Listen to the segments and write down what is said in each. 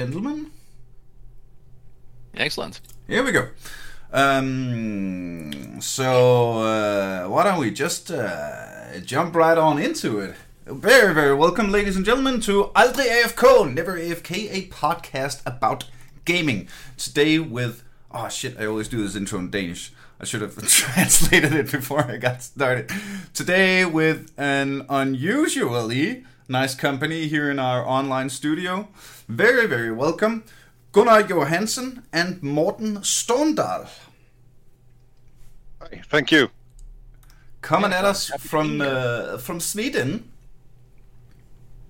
gentlemen. Excellent. Here we go. Um, so uh, why don't we just uh, jump right on into it? Very, very welcome, ladies and gentlemen, to Aldrig AFK, Never AFK, a podcast about gaming. Today with oh shit, I always do this intro in Danish. I should have translated it before I got started. Today with an unusually nice company here in our online studio. Very, very welcome. Gunnar Johansen and Morten Stormdahl. Hi, thank you. Coming at us from uh, from Sweden,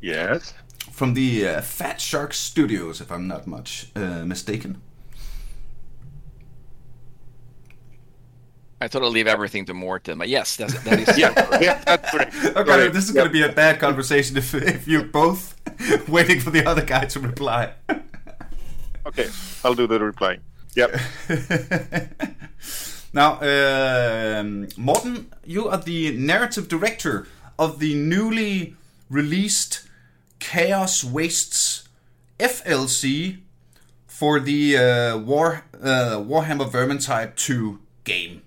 Yes. from the uh, Fatshark Studios, if I'm not much uh, mistaken. I totally leave everything to Morten, but yes, that's, that is Yeah, yeah, that's correct. Okay, Correct. this is going to be a bad conversation if, if you're both waiting for the other guy to reply. Okay, I'll do the reply. Yep. now, um, Morten, you are the narrative director of the newly released Chaos Wastes FLC for the uh, War uh, Warhammer Vermintide 2 game.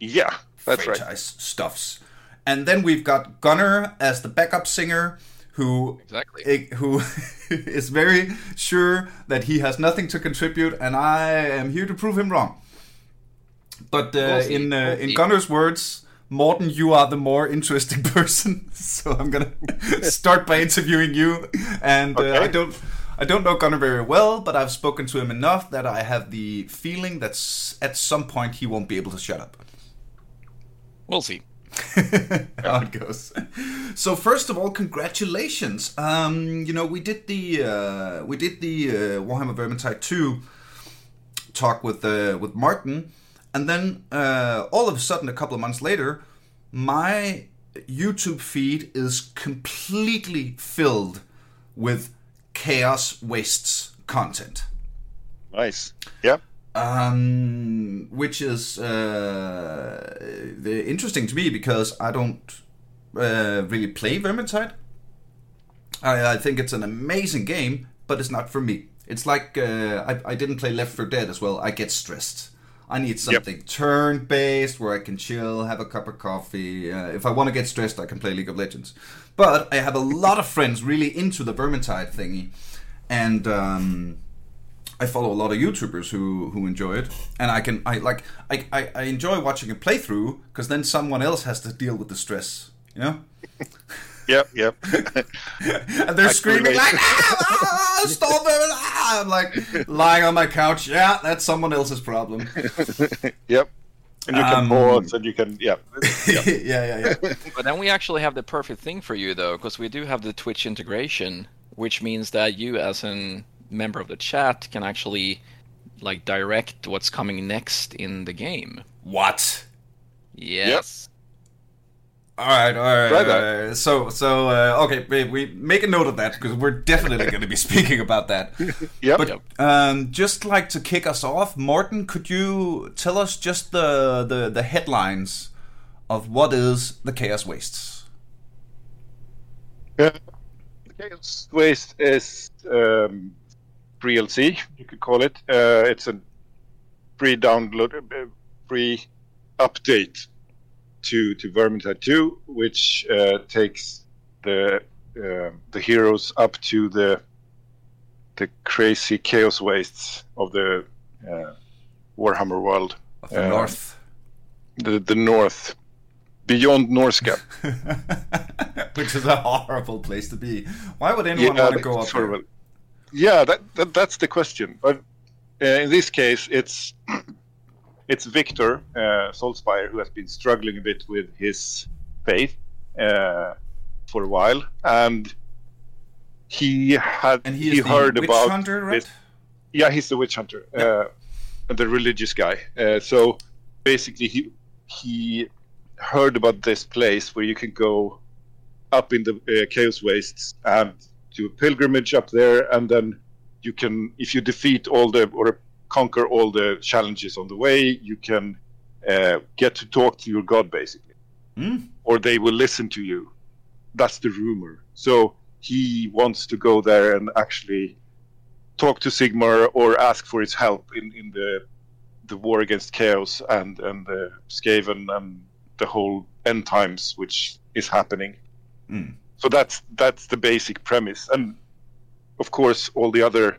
Yeah, that's right. stuffs. And then we've got Gunnar as the backup singer, who Exactly. who is very sure that he has nothing to contribute, and I am here to prove him wrong. But uh, in uh, in see. Gunnar's words, Morten, you are the more interesting person. so I'm gonna start by interviewing you. And uh, I don't I don't know Gunnar very well, but I've spoken to him enough that I have the feeling that at some point he won't be able to shut up. We'll see. how it goes. So first of all, congratulations. Um, you know, we did the uh, we did the uh, Warhammer Vermintide two talk with uh, with Martin, and then uh, all of a sudden, a couple of months later, my YouTube feed is completely filled with Chaos Wastes content Nice. Yeah. Um, which is uh, interesting to me because I don't uh, really play Vermintide. I, I think it's an amazing game, but it's not for me. It's like uh, I, I didn't play Left 4 Dead as well. I get stressed. I need something turn-based where I can chill, have a cup of coffee. Uh, if I want to get stressed, I can play League of Legends. But I have a lot of friends really into the Vermintide thingy, and um, I follow a lot of YouTubers who who enjoy it, and I can I like I I, I enjoy watching a playthrough because then someone else has to deal with the stress, you know. Yep. Yep. And they're I screaming like, ah, ah, "Stop it!" Ah. I'm like lying on my couch. Yeah, that's someone else's problem. yep. And you can Um, pause, and you can. Yeah. yeah, yeah, yeah. But then we actually have the perfect thing for you, though, because we do have the Twitch integration, which means that you, as a member of the chat, can actually like direct what's coming next in the game. What? Yes. All right, all right. Right all right. So, so uh, okay, we, we make a note of that because we're definitely going to be speaking about that. Yep. But Yep. um, just like to kick us off, Morten, could you tell us just the, the the headlines of what is the Chaos Wastes? Yeah. Chaos Waste is um, free LC, you could call it. Uh, it's a free download, uh, free update to to Vermintide 2, which uh, takes the uh, the heroes up to the the crazy chaos wastes of the uh, Warhammer world, Of the Uh, North. the the North, beyond Norsca. Which is a horrible place to be. Why would anyone want to go up there? Yeah, that, that that's the question. But uh, in this case, it's it's Victor uh, Saltzpyre who has been struggling a bit with his faith uh, for a while, and he had And he the heard witch about hunter, right? this- yeah, he's the witch hunter, uh, the religious guy. Uh, so basically, he he heard about this place where you can go up in the uh, chaos wastes and do a pilgrimage up there, and then you can, if you defeat all the or conquer all the challenges on the way, you can uh, get to talk to your god, basically, Hmm? or they will listen to you. That's the rumor. So he wants to go there and actually talk to Sigmar or ask for his help in, in the the war against chaos and and the Skaven and the whole end times which is happening. Mm. So that's that's the basic premise, and of course all the other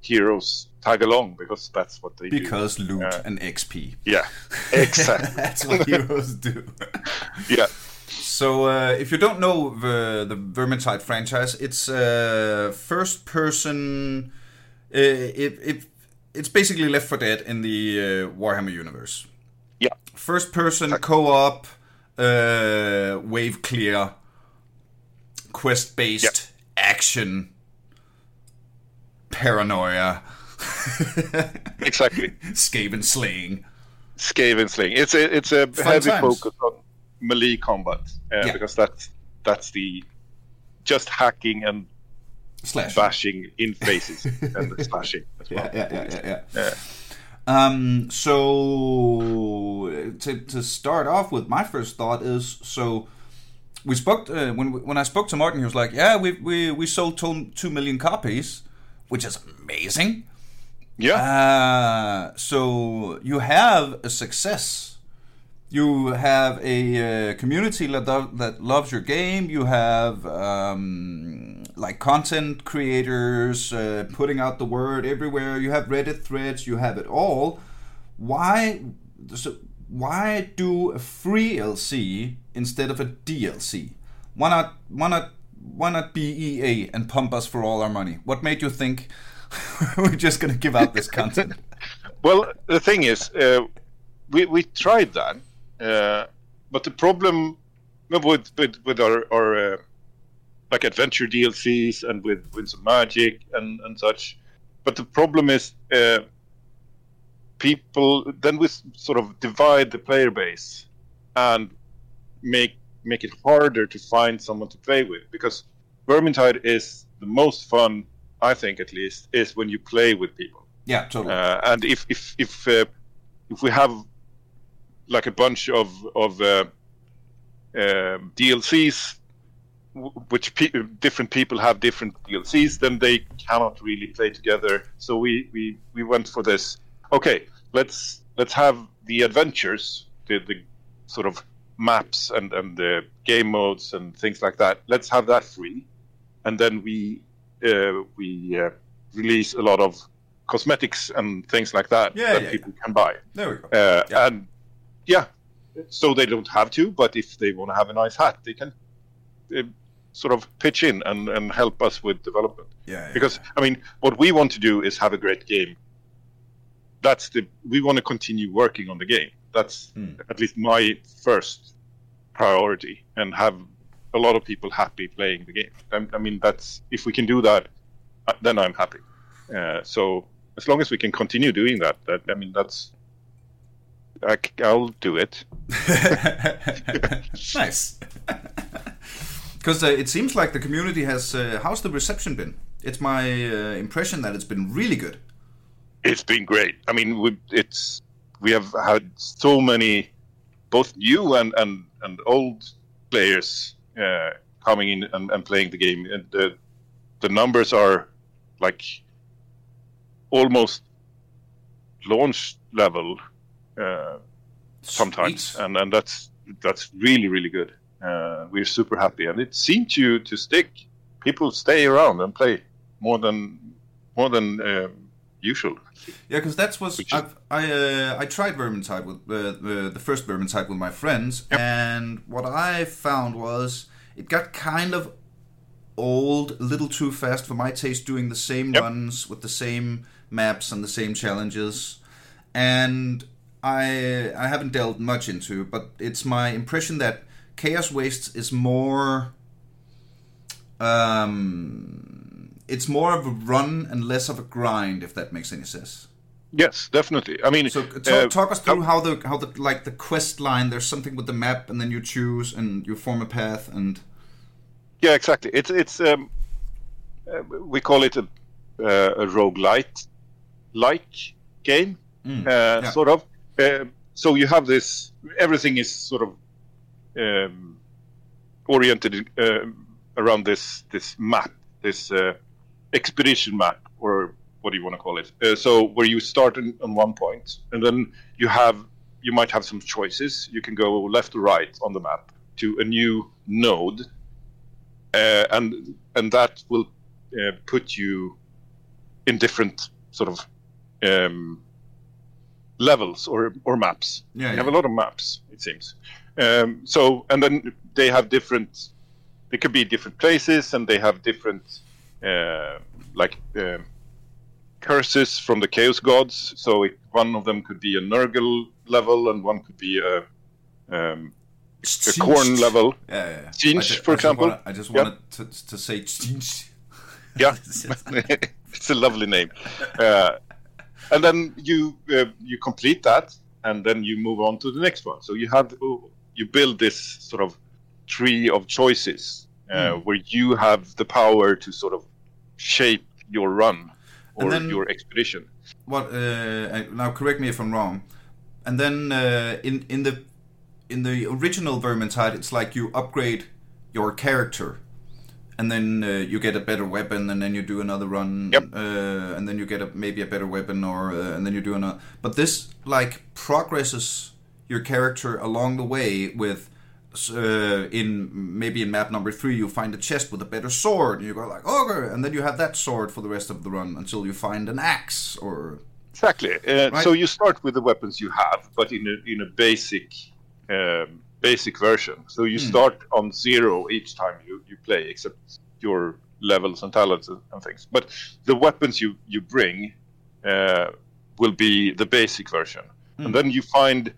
heroes tag along because that's what they do. Because loot Yeah. and XP. Yeah, exactly. That's what heroes do. yeah, So, uh, if you don't know the the Vermintide franchise, it's uh, first person. Uh, it, it it's basically Left 4 Dead in the uh, Warhammer universe. yeah, First person co-op, uh, wave clear, quest based action, paranoia, exactly. Skaven slaying. Skaven slaying. It's a it's a Fun heavy times. focus on melee combat uh, Yeah. because that's that's the just hacking and Slash. bashing in faces and the slashing as well. yeah, yeah, yeah, yeah, Yeah. Um, so to to start off with, my first thought is so we spoke uh, when when I spoke to Martin, he was like, "Yeah, we we we sold two, two million copies, which is amazing." Yeah, Uh, so you have a success. You have a uh, community that, that loves your game. You have um, like content creators uh, putting out the word everywhere. You have Reddit threads. You have it all. Why? So why do a free LC instead of a DLC? Why not? Why not? Why not be EA and pump us for all our money? What made you think we're just gonna give out this content? Well, the thing is, uh, we we tried that, uh, but the problem with with, with our, our uh, like adventure DLCs and with with some magic and and such, but the problem is uh, people. Then we sort of divide the player base and make make it harder to find someone to play with because Vermintide is the most fun, I think at least, is when you play with people. Yeah, totally. Uh, and if if if uh, if we have like a bunch of of uh, um DLCs, w- which pe- different people have different DLCs, then they cannot really play together. So we we we went for this. Okay, let's let's have the adventures, the the sort of maps and and the game modes and things like that. Let's have that free, and then we uh, we uh, release a lot of cosmetics and things like that Yeah, that yeah, people can buy. there we go. Uh, Yeah. And yeah, so they don't have to, but if they want to have a nice hat, they can uh, sort of pitch in and, and help us with development. Yeah, yeah, Because I mean, what we want to do is have a great game. That's the we want to continue working on the game. That's Hmm. at least my first priority, and have a lot of people happy playing the game. I, I mean, that's if we can do that, uh, then I'm happy. Uh, so as long as we can continue doing that, that I mean, that's I, will do it. nice. Because uh, it seems like the community has. Uh, how's the reception been? It's my uh, impression that it's been really good. It's been great. I mean, we, it's we have had so many, both new and and, and old players uh, coming in and, and playing the game, and the the numbers are like almost launch level uh, sometimes, and and that's that's really really good. Uh, we're super happy, and it seemed to to stick. People stay around and play more than more than um, usual. Yeah, because that's was Which is- I've, I uh, I tried Vermintide with uh, the the first Vermintide with my friends, and what I found was it got kind of old, a little too fast for my taste, doing the same Yep. runs with the same maps and the same challenges, and I I haven't delved much into, but it's my impression that Chaos Wastes is more. Um, it's more of a run and less of a grind, if that makes any sense. Yes, definitely. I mean, So uh, talk, talk us through how the how the like the quest line. There's something with the map, and then you choose and you form a path, and yeah, exactly. It's it's um, uh, we call it a uh, a roguelite like game, Mm, uh, yeah. sort of. Uh, so you have this. Everything is sort of um, oriented uh, around this this map, this uh, expedition map, or what do you want to call it? Uh, so where you start in, on one point, and then you have you might have some choices. You can go left or right on the map to a new node, uh, and and that will uh, put you in different sort of um, levels or or maps. Yeah, you yeah. have a lot of maps, it seems. Um, so and then they have different. They could be different places, and they have different like um curses from the chaos gods. So it, one of them could be a Nurgle level, and one could be a um, a Khorne level. Yeah, yeah. yeah. I for I just example. wanna- I just Yeah. wanted to, to say Tzeentch. Yeah, it's a lovely name. Uh, and then you uh, you complete that, and then you move on to the next one. So you have you build this sort of tree of choices uh, where you have the power to sort of shape your run or then- your expedition. What? Uh, now, correct me if I'm wrong. And then uh, in in the in the original Vermintide, it's like you upgrade your character, and then uh, you get a better weapon, and then you do another run, Yep. uh, and then you get a, maybe a better weapon, or uh, and then you do another. But this like progresses your character along the way with. Uh, in maybe in map number three, you find a chest with a better sword, and you go like ogre, and then you have that sword for the rest of the run until you find an axe or Exactly. Uh, Right. So you start with the weapons you have, but in a in a basic um, basic version. So you Hmm. start on zero each time you, you play, except your levels and talents and, things. But the weapons you you bring uh, will be the basic version, Hmm. and then you find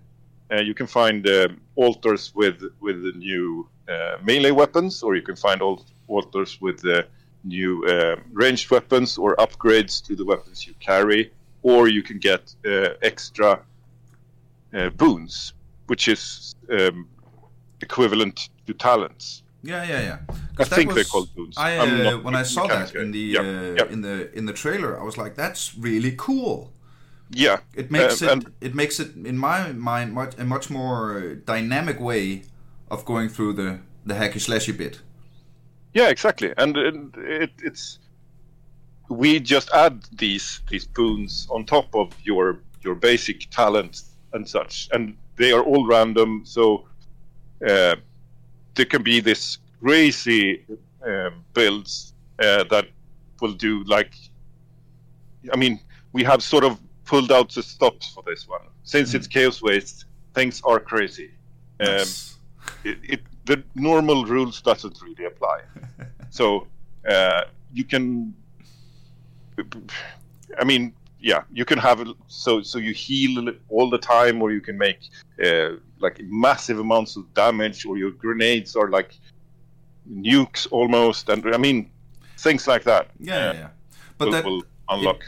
you can find um, altars with with the new uh, melee weapons, or you can find al- altars with the new uh, ranged weapons or upgrades to the weapons you carry, or you can get uh, extra uh, boons, which is um, equivalent to talents. Yeah, yeah, yeah. I think they're called boons. I uh, when I saw that in the Yep, uh, yep. in the in the trailer, I was like, "That's really cool." Yeah, It makes Uh, it it makes it in my mind much a much more dynamic way of going through the the hacky slashy bit. Yeah, exactly, and, and it, it's we just add these these boons on top of your your basic talents and such, and they are all random. So uh, there can be this crazy um, builds uh, that will do like, I mean, we have sort of pulled out the stops for this one since it's chaos waste. Things are crazy. Um, Nice. it, it the normal rules doesn't really apply. so uh, you can, I mean, yeah, you can have so so you heal all the time, or you can make uh, like massive amounts of damage, or your grenades are like nukes almost, and I mean things like that. yeah, yeah, uh, yeah. But will, that will unlock.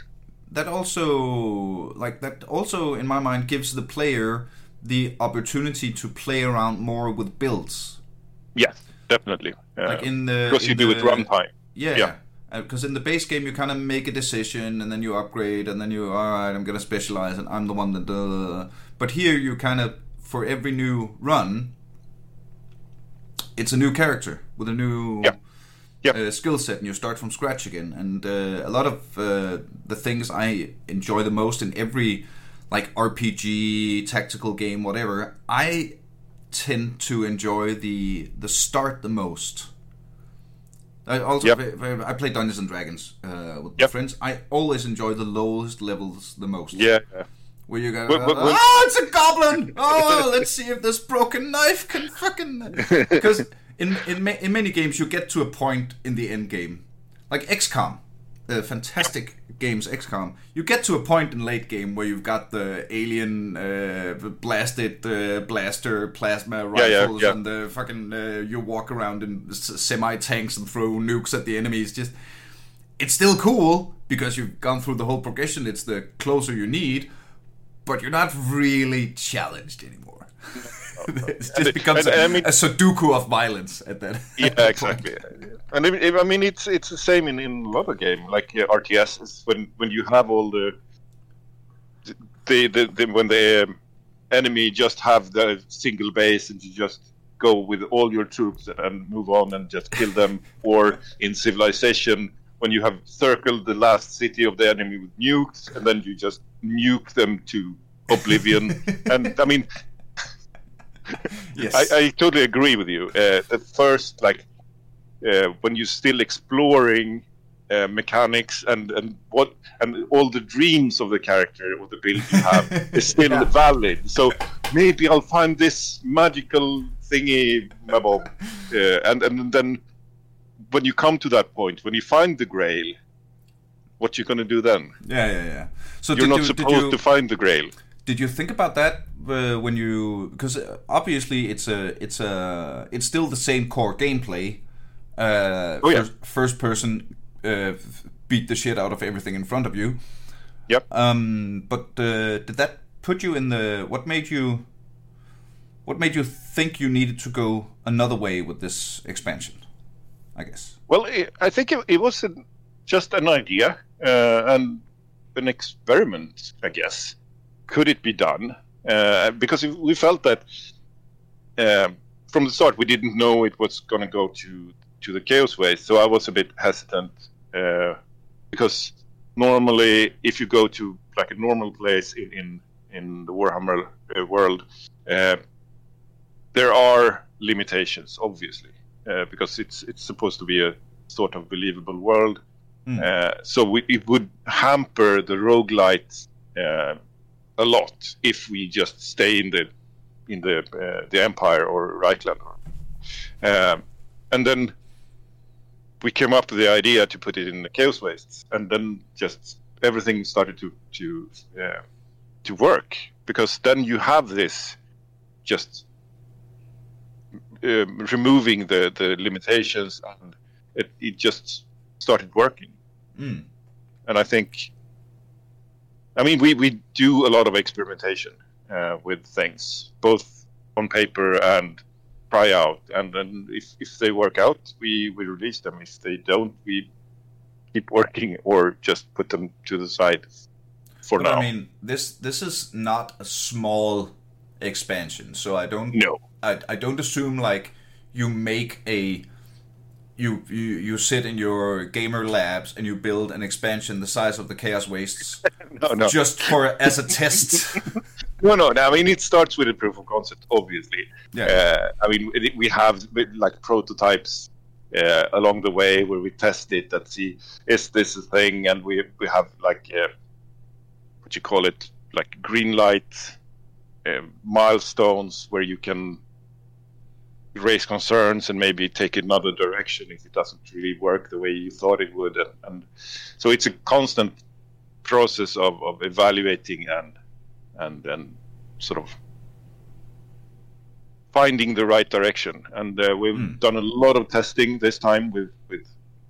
That also like that also in my mind gives the player the opportunity to play around more with builds. yes, definitely. Uh, Like in the because you in do the, it runtime. Yeah, Yeah. Because in the base game, you kind of make a decision and then you upgrade, and then you, all right, I'm gonna specialize, and I'm the one that. Uh, but here, you kind of for every new run, it's a new character with a new Yeah. Yeah. Uh, skill set, and you start from scratch again. And uh, a lot of uh, the things I enjoy the most in every like RPG, tactical game, whatever, I tend to enjoy the the start the most. I also Yep. I play Dungeons and Dragons uh, with Yep. friends. I always enjoy the lowest levels the most. Yeah. Where you go, oh, it's a goblin! Oh, let's see if this broken knife can fucking. Because in in ma- in many games you get to a point in the end game, like XCOM, uh, fantastic games XCOM. You get to a point in late game where you've got the alien uh, blasted uh, blaster plasma rifles Yeah, yeah, yeah. and the fucking uh, you walk around in semi tanks and throw nukes at the enemies. Just it's still cool because you've gone through the whole progression. It's the closer you need, but you're not really challenged anymore. it just And- becomes and- a, I mean- a Sudoku of violence at that. yeah, exactly. And I mean, I mean, it's it's the same in, in a lot of game like uh, RTS. Is when when you have all the the, the, the when the um, enemy just have the single base and you just go with all your troops and move on and just kill them. or in Civilization, when you have circled the last city of the enemy with nukes, and then you just nuke them to oblivion. and I mean, Yes. I, I totally agree with you. Uh, at first, like uh, when you're still exploring uh, mechanics and and what and all the dreams of the character or the build you have is still Yeah. valid. So maybe I'll find this magical thingy, mabob, uh, and and then when you come to that point, when you find the Grail, what you're gonna do then? yeah, yeah, yeah. So You're not you, supposed you, to find the Grail. Did you think about that uh, when you because uh, obviously it's a it's a it's still the same core gameplay. Uh, Oh, yeah. first, first person uh, beat the shit out of everything in front of you. Yep. Um, but uh, did that put you in the what made you what made you think you needed to go another way with this expansion? I guess. Well, i I think it, it was an, just an idea uh, and an experiment, I guess. Could it be done? Uh, because we felt that um, from the start we didn't know it was going to go to to the chaos way, so I was a bit hesitant uh, because normally if you go to like a normal place in in, in the Warhammer uh, world, uh, there are limitations, obviously uh, because it's it's supposed to be a sort of believable world. Mm. Uh, so we, it would hamper the roguelite uh, a lot if we just stay in the in the uh, the Empire or Reikland. Um, and then we came up with the idea to put it in the Chaos Wastes, and then just everything started to to uh, to work because then you have this just um, removing the the limitations and it, it just started working Mm. and i think i mean we we do a lot of experimentation uh, with things both on paper and try out. And then if if they work out we we release them. If they don't we keep working or just put them to the side for But now. I mean, this this is not a small expansion, so I don't no. I, I don't assume like you make a you, you you sit in your gamer labs and you build an expansion the size of the Chaos Wastes no no just for as a test. No, no. no, I mean, it starts with a proof of concept, obviously. Yeah. Uh, I mean, we have like prototypes uh, along the way where we test it and see is this a thing, and we we have like uh, what you call it, like green light um, milestones where you can raise concerns and maybe take another direction if it doesn't really work the way you thought it would, and, and so it's a constant process of, of evaluating and and then sort of finding the right direction. And uh, we've Mm. done a lot of testing this time with with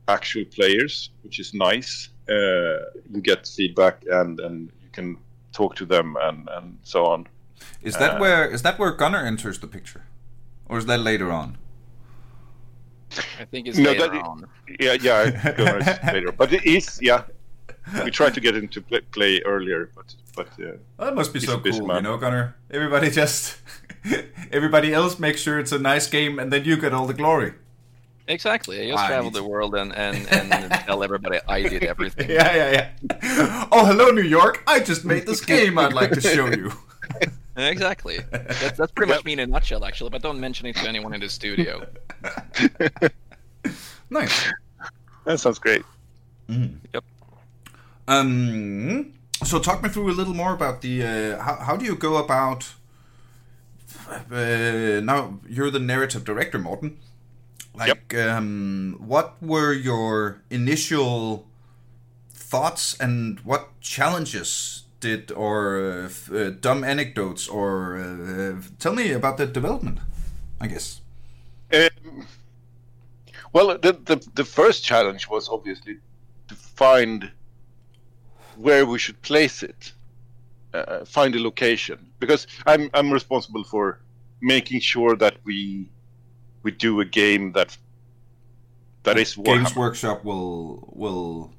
actual players, which is nice. Uh, you get feedback and and you can talk to them and and so on. Is that Uh, where is that where Gunnar enters the picture, or is that later on? I think it's No, later that- on. Yeah, yeah, Gunnar later, but it is yeah. We try to get him to play, play earlier, but but uh, That must be so cool, man. you know, Gunnar. Everybody just everybody else makes sure it's a nice game, and then you get all the glory. Exactly. I just I travel the world and, and, and tell everybody I did everything. Yeah, yeah, yeah. Oh, hello, New York! I just made this game. I'd like to show you. Exactly. That's, that's pretty much me in a nutshell, actually. But don't mention it to anyone in the studio. Nice. that sounds great. Yep. Um. So, talk me through a little more about the uh, how how do you go about. Uh, now you're the narrative director, Morten. Like, um, what were your initial thoughts and what challenges did or uh, uh, dumb anecdotes or uh, tell me about the development? I guess. Um, well, the, the the first challenge was obviously to find where we should place it, uh, find a location, because I'm I'm responsible for making sure that we we do a game that that is Games Workshop will will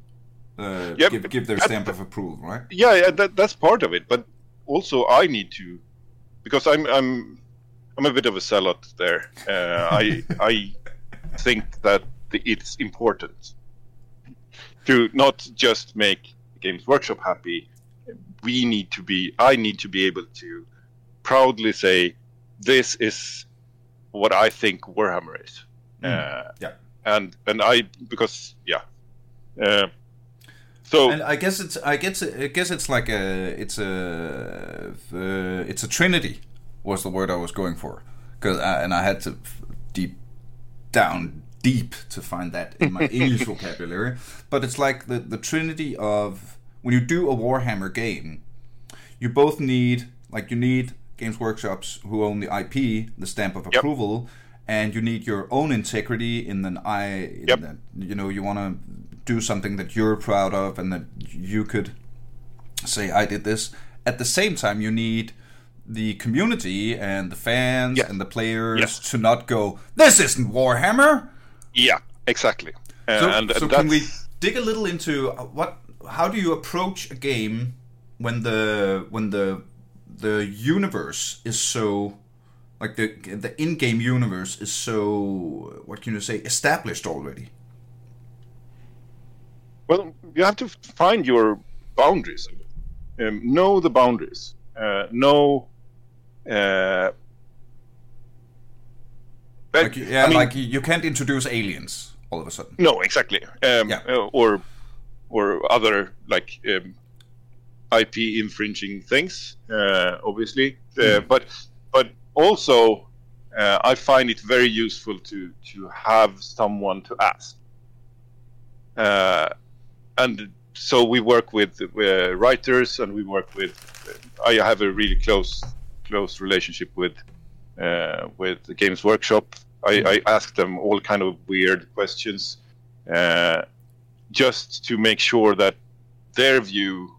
uh, Yep. give give their stamp of approval, right? yeah, yeah that, that's part of it but also i need to because i'm i'm i'm a bit of a zealot there uh, i i think that the, it's important to not just make Games Workshop happy. We need to be. I need to be able to proudly say, "This is what I think Warhammer is." Uh, yeah. and and I because yeah. Uh, so And I guess it's I guess I guess it's like a it's a uh, it's a trinity was the word I was going for because and I had to deep down deep to find that in my English vocabulary. But it's like the the trinity of when you do a Warhammer game, you both need like you need Games Workshops who own the IP, the stamp of approval, and you need your own integrity in an I. Yep. that, you know, you want to do something that you're proud of, and that you could say, "I did this." At the same time, you need the community and the fans Yes. and the players Yes. to not go, "This isn't Warhammer." yeah, exactly. Uh, So, and, so and can we dig a little into uh, what? How do you approach a game when the when the the universe is so like the the in-game universe is so what can you say established already? Well, you have to find your boundaries. Um, know the boundaries. Uh, know. Uh, but, Like yeah, I mean, like you- can't introduce aliens all of a sudden. no, exactly. Um, Yeah. uh, or or other like um, IP infringing things, uh, obviously. Uh, but but also, uh, I find it very useful to to have someone to ask. Uh, and so we work with uh, writers, and we work with. I have a really close close relationship with uh, with the Games Workshop. I, I ask them all kind of weird questions, uh, just to make sure that their view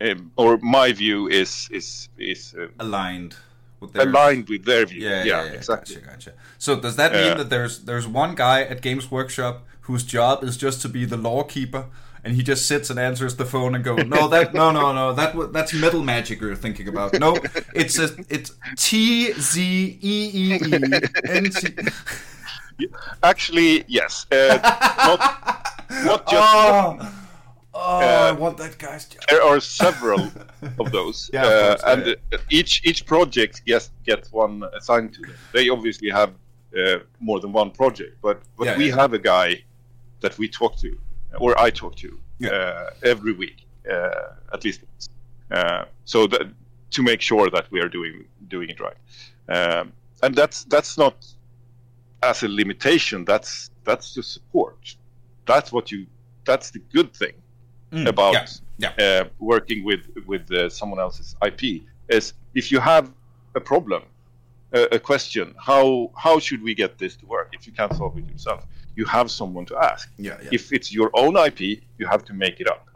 um, or my view is is is uh, Aligned with their aligned with their view. Yeah, yeah, yeah, exactly. Gotcha, gotcha. So does that mean Yeah. that there's there's one guy at Games Workshop whose job is just to be the lawkeeper, and he just sits and answers the phone and goes, no, that no, no, no, that that's metal magic you're thinking about. No, it's a it's T Z E E E N T. Actually, yes. Uh, not, not just. Oh, oh, I Uh, want that guy's job. There are several of those, Yeah, uh, course, and yeah, each each project gets gets one assigned to them. They obviously have uh, more than one project, but but Yeah, we have a guy that we talk to, or I talk to uh, every week, uh, at least once. Uh, so that to make sure that we are doing doing it right, um, and that's that's not as a limitation. That's that's the support. That's what you. That's the good thing Mm, about yeah, yeah. Uh, working with with uh, someone else's IP is if you have a problem, a, a question, how how should we get this to work? If you can't solve it yourself, you have someone to ask. Yeah, yeah. If it's your own IP, you have to make it up.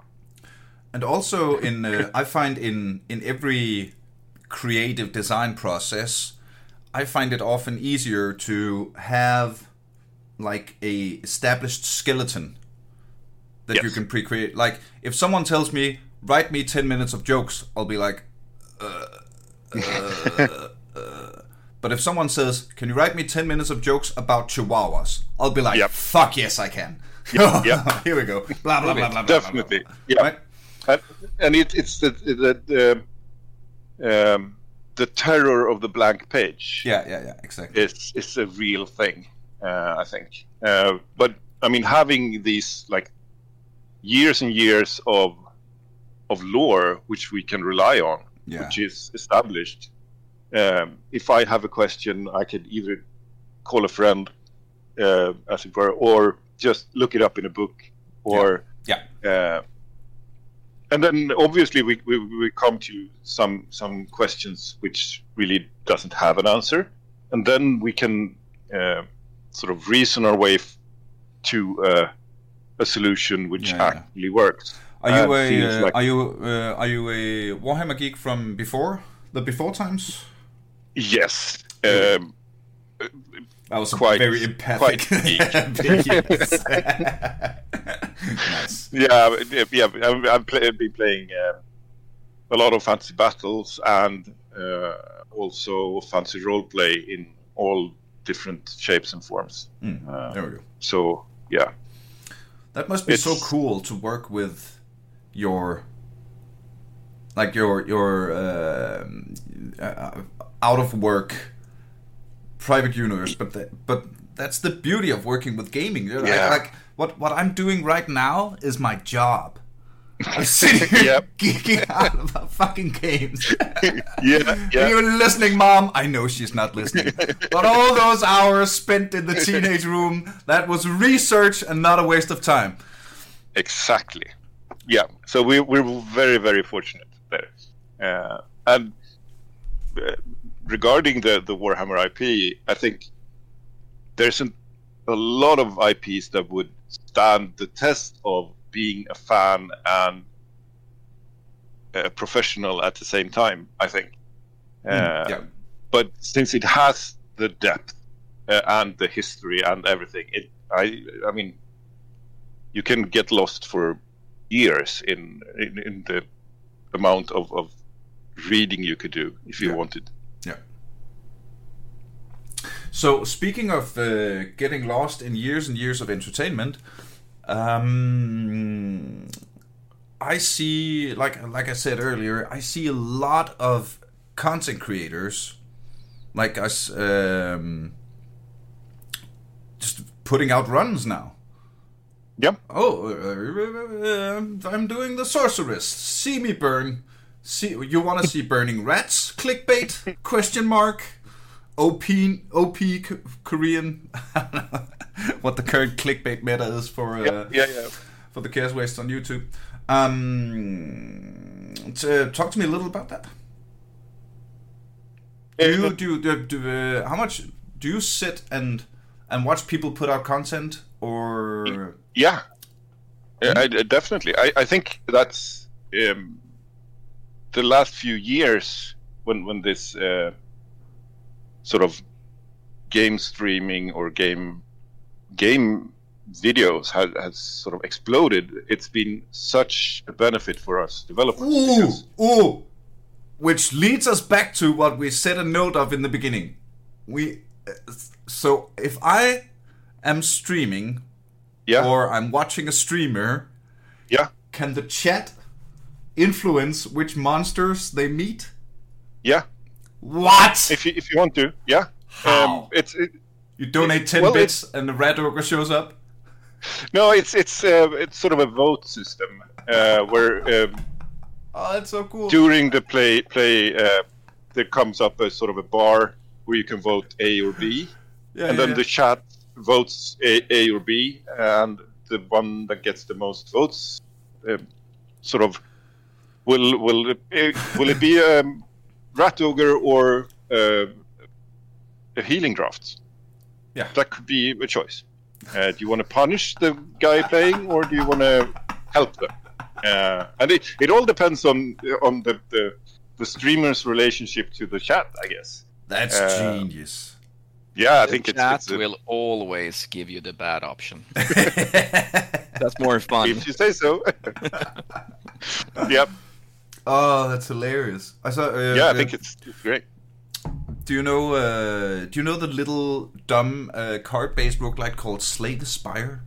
And also in uh, I find in in every creative design process, I find it often easier to have like a established skeleton that you can pre-create. Like if someone tells me write me 10 minutes of jokes, I'll be like uh, uh, uh. but if someone says, "Can you write me 10 minutes of jokes about chihuahuas?" I'll be like, Yep. "Fuck yes, I can." yep. Here we go. Blah blah blah blah. blah, blah, Definitely, blah. yeah. Right? And, and it, it's the the, the um, the terror of the blank page. Yeah, yeah, yeah, exactly. It's it's a real thing. Uh, I think, uh, but I mean, having these like years and years of of lore which we can rely on, Yeah. which is established. Um, if I have a question, I could either call a friend, uh, as it were, or just look it up in a book, or Yeah. uh, and then obviously we, we, we come to some some questions which really doesn't have an answer, and then we can uh, sort of reason our way f- to uh, a solution which Yeah, yeah. actually works. Are you and a uh, like- are you uh, are you a Warhammer geek from before the before times? yes. Um, That was Quite- very empathic. quite geek. Nice. yeah, yeah, yeah. I've, I've play, been playing uh, a lot of fantasy battles and uh, also fantasy roleplay in all different shapes and forms. Mm, Uh, there we go. so yeah, That must be so cool to work with your like your your um uh, out of work private universe, but the, but that's the beauty of working with gaming. You're like- Like, what what I'm doing right now is my job. I'm sitting here Yep. geeking out about fucking games. yeah, yeah. You're listening, mom. I know she's not listening. but all those hours spent in the teenage room, that was research and not a waste of time. Exactly. Yeah. So we we're very very fortunate there. Uh, and uh, regarding the the Warhammer IP, I think there's an, a lot of IPs that would stand the test of being a fan and a professional at the same time. I think. Uh, yeah. but since it has the depth uh, and the history and everything, it I I mean, you can get lost for years in in, in the amount of, of reading you could do if you Yeah. wanted. Yeah. So speaking of uh, getting lost in years and years of entertainment, um, I see, like like I said earlier, I see a lot of content creators, like us, um, just putting out runs now. Yep. Oh, uh, I'm doing the sorceress. See me burn. See you want to see burning rats? Clickbait? Question mark. OP OP K- Korean. what the current clickbait meta is for uh, yeah, yeah, yeah. for the chaos waste on YouTube. Um, to, talk to me a little about that. Do you do, do, do uh, how much do you sit and and watch people put out content or Yeah, Yeah, I- definitely. I, I think that's um, the last few years when when this uh, sort of game streaming or game game videos has, has sort of exploded. It's been such a benefit for us developers. Ooh, ooh. Which leads us back to what we said a note of in the beginning. We uh, so if I am streaming yeah, or I'm watching a streamer, yeah, can the chat influence which monsters they meet? yeah. What? If you if you want to, yeah. How? it's it, you donate ten well, bits and the red ogre shows up. no, it's it's uh, it's sort of a vote system uh, where. Um, Oh, that's so cool. during the play play uh, there comes up a sort of a bar where you can vote A or B, yeah, and then yeah. the chat votes A, A or B, and the one that gets the most votes, um, sort of, will will it, will it be um, rat ogre or uh, a healing draft? Yeah. that could be a choice. Uh, do you want to punish the guy playing, or do you want to help them? Uh, and it, it all depends on on the, the the streamer's relationship to the chat, I guess. that's uh, genius. Yeah, I The think it's, chat it's a- will always give you the bad option. That's more fun. if you say so. yep. Oh, that's hilarious. I saw. Uh, Yeah, I uh, think it's it's great. Do you know? Uh, do you know the little dumb uh, card-based roguelike called Slay the Spire?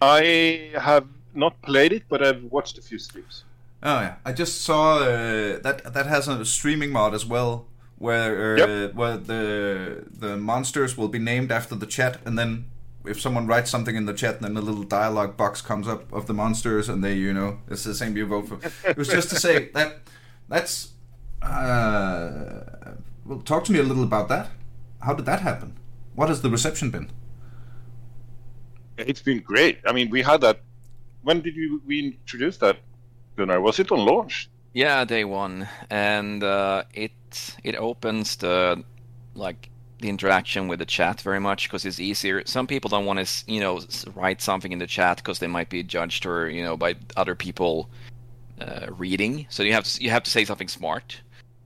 I have not played it, but I've watched a few streams. Oh yeah, I just saw uh, that that has a streaming mod as well, where uh, Yep. where the the monsters will be named after the chat, and then if someone writes something in the chat, then a little dialogue box comes up of the monsters, and they you know it's the same you vote for. It was just to say that that's. Uh, well, talk to me a little about that. How did that happen? What has the reception been? It's been great. I mean, we had that. When did you we introduce that, Gunnar? Was it on launch? Yeah, day one, and uh, it it opens the like the interaction with the chat very much because it's easier. Some people don't want to you know write something in the chat because they might be judged or you know by other people uh, reading. So you have to you have to say something smart,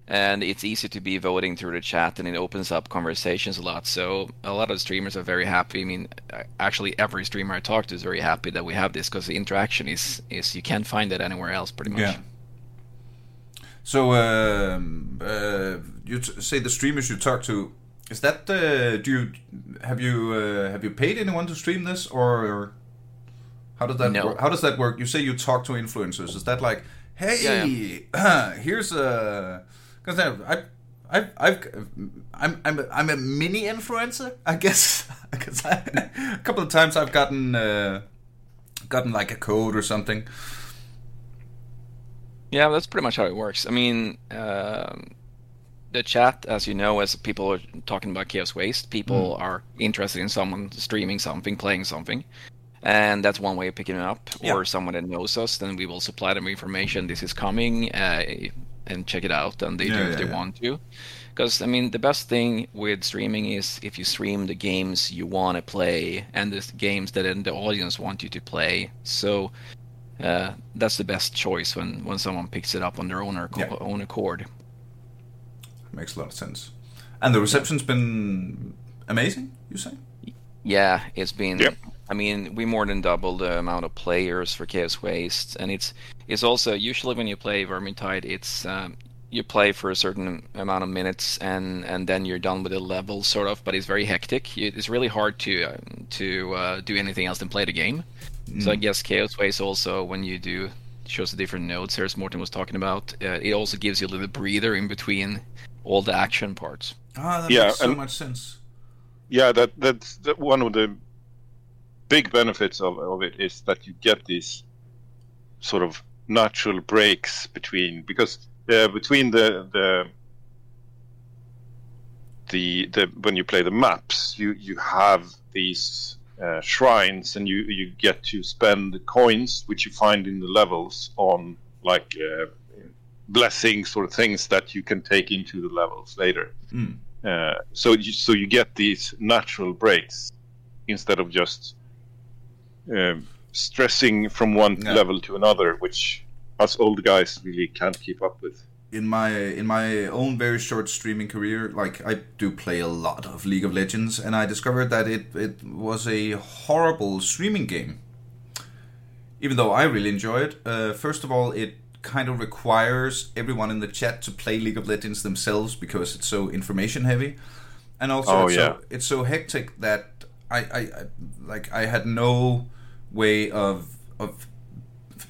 and it's easy to be voting through the chat, and it opens up conversations a lot. So a lot of streamers are very happy. I mean, actually, every streamer I talk to is very happy that we have this because the interaction is is you can't find it anywhere else, pretty much. Yeah. So, um, uh, you say the streamers you talk to, Is that uh, do you have you uh, have you paid anyone to stream this or how does that No. work? How does that work? You say you talk to influencers. Is that like, hey, Yeah, here's a because I. I've, I've, I'm, I'm, a, I'm a mini influencer, I guess. Because a couple of times I've gotten, uh, gotten like a code or something. Yeah, that's pretty much how it works. I mean, um the chat, as you know, as people are talking about Chaos Waste, people Mm. are interested in someone streaming something, playing something, and that's one way of picking it up. Yeah. Or someone that knows us, then we will supply them information. This is coming, uh, and check it out, and they Yeah, do yeah, if they want to. Because I mean, the best thing with streaming is if you stream the games you want to play and the games that the audience want you to play. So uh, that's the best choice when, when someone picks it up on their own, own accord. Makes a lot of sense. And the reception's been amazing, you say? Yeah, it's been. Yep. I mean, we more than doubled the amount of players for Chaos Waste, and it's it's also usually when you play Vermintide, it's um, you play for a certain amount of minutes and and then you're done with the level, sort of. But it's very hectic. It's really hard to uh, to uh, do anything else than play the game. So I guess Chaos Waste also, when you do shows the different nodes, as Morten was talking about, uh, it also gives you a little breather in between all the action parts. Ah, that Yeah, makes so and- much sense. yeah that that's that one of the big benefits of, of it is that you get these sort of natural breaks between because uh, between the the the the when you play the maps you you have these uh, shrines and you you get to spend the coins which you find in the levels on like uh, blessings or things that you can take into the levels later Mm. uh, so you, so you get these natural breaks instead of just um, stressing from one level to another, which us old guys really can't keep up with. in my in my own very short streaming career, like I do play a lot of League of Legends, and I discovered that it it was a horrible streaming game. Even though I really enjoy it, uh, first of all, it kind of requires everyone in the chat to play League of Legends themselves because it's so information heavy, and also Oh, it's, yeah. so, it's so hectic that I, I, I like I had no way of of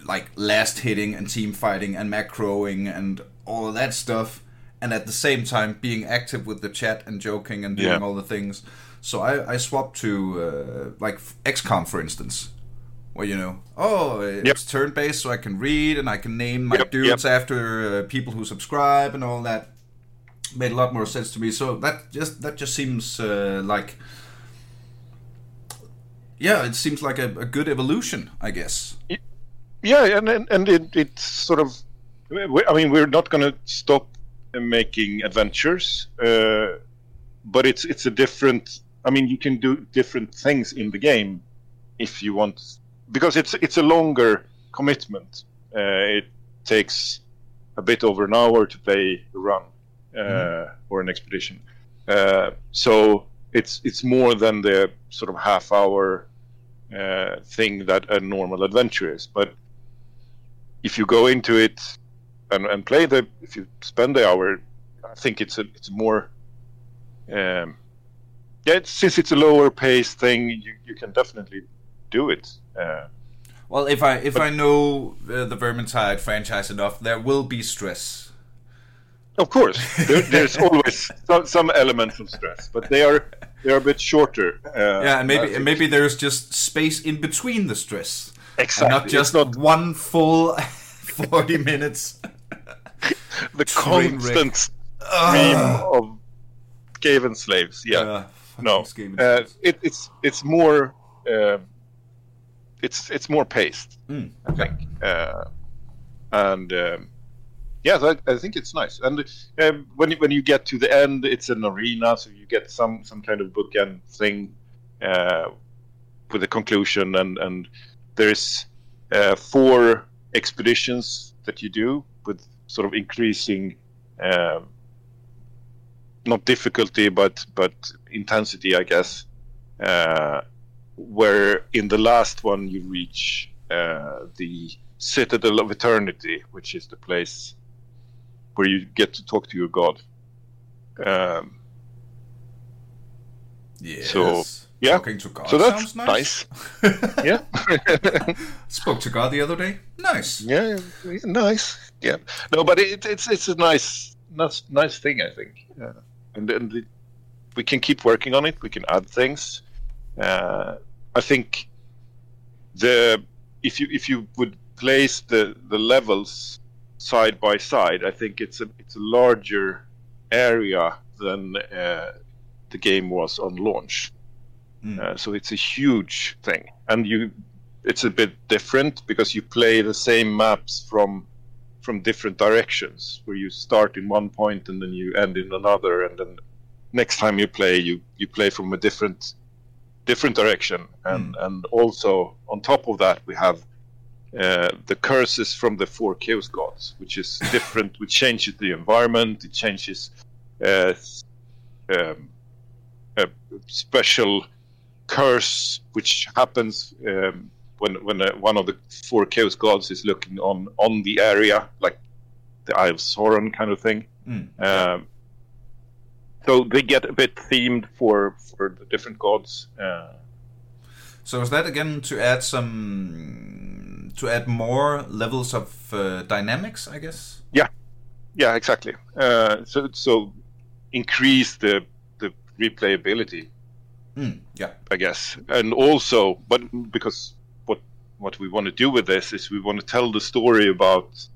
like last hitting and team fighting and macroing and all of that stuff and at the same time being active with the chat and joking and doing Yeah. all the things so i, I swapped to uh, like xcom for instance where you know oh it's Yep. turn based so i can read and i can name my Yep, dudes yep. after uh, people who subscribe and all that made a lot more sense to me so that just that just seems uh, like yeah it seems like a, a good evolution i guess Yeah, and and, and it, it's sort of. I mean, we're not going to stop making adventures, uh, but it's it's a different. I mean, you can do different things in the game if you want, because it's it's a longer commitment. Uh, it takes a bit over an hour to play a run uh, or an expedition, uh, so it's it's more than the sort of half hour uh, thing that a normal adventure is. But if you go into it and, and play the, if you spend the hour, I think it's a it's more. Um, yeah, it's, since it's a lower pace thing, you, you can definitely do it. Uh, Well, if I if I know uh, the Vermintide franchise enough, there will be stress. of course, there, there's always some, some element of stress, but they are they are a bit shorter. Uh, Yeah, and maybe and maybe there's just space in between the stress, exactly and not just not one full forty minutes. the constant stream Ugh. of Skaven slaves. Yeah. Uh, no, uh, it, it's it's more um it's it's more paced, Mm, I think, uh, and um, yeah, that, I think it's nice. And um, when you, when you get to the end, it's an arena, so you get some some kind of bookend thing uh, with a conclusion, and and there's uh, four expeditions that you do with sort of increasing. Um, not difficulty, but but intensity, I guess. Where in the last one you reach uh, the Citadel of Eternity, which is the place where you get to talk to your god. Um, Yes. So, yeah. Talking to God So that's sounds nice. yeah. Spoke to God the other day. Nice. Yeah, yeah, nice. Yeah, no, but it, it's it's a nice, nice, nice thing, I think. Uh, and and the, we can keep working on it. We can add things. Uh, I think the if you if you would place the the levels side by side, I think it's a it's a larger area than uh, the game was on launch. Mm. Uh, so it's a huge thing, and you it's a bit different because you play the same maps from from different directions, where you start in one point and then you end in another, and then next time you play, you you play from a different different direction, and and also on top of that we have. Uh, the curses from the four chaos gods, which is different, which changes the environment, it changes uh, um, a special curse which happens um, when when uh, one of the four chaos gods is looking on on the area, like the Eye of Sauron kind of thing. Mm. Um, so they get a bit themed for for the different gods. Uh, So is that again to add some to add more levels of uh, dynamics? I guess. yeah, yeah, exactly. Uh, so so increase the the replayability Mm. Yeah. I guess, and also, but because what what we want to do with this is we want to tell the story about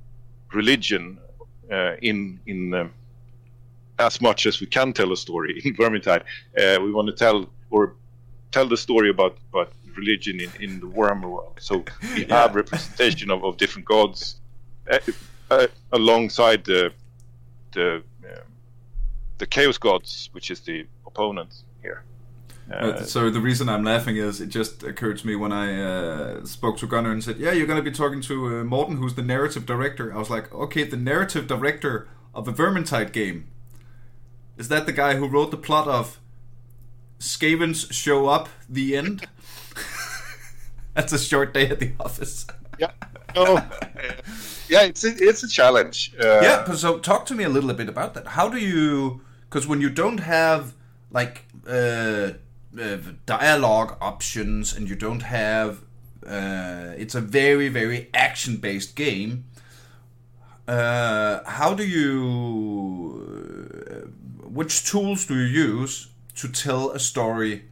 religion uh, in in um, as much as we can tell a story in Vermintide. Uh, we want to tell or tell the story about about religion in, in the Warhammer world. So we Yeah. have representation of, of different gods uh, uh, alongside the the um, the chaos gods, which is the opponent here. Uh, so the reason I'm laughing is it just occurred to me when I uh, spoke to Gunnar and said, "Yeah, you're going to be talking to uh, Morten, who's the narrative director." I was like, "Okay, the narrative director of a Vermintide game is that the guy who wrote the plot of Skavens show up the end?" That's a short day at the office. yeah, no, uh, yeah, it's a, it's a challenge. Uh, yeah, so talk to me a little bit about that. How do you? Because when you don't have like uh, uh, dialogue options and you don't have, uh, it's a very very action based game. Uh, how do you? Which tools do you use to tell a story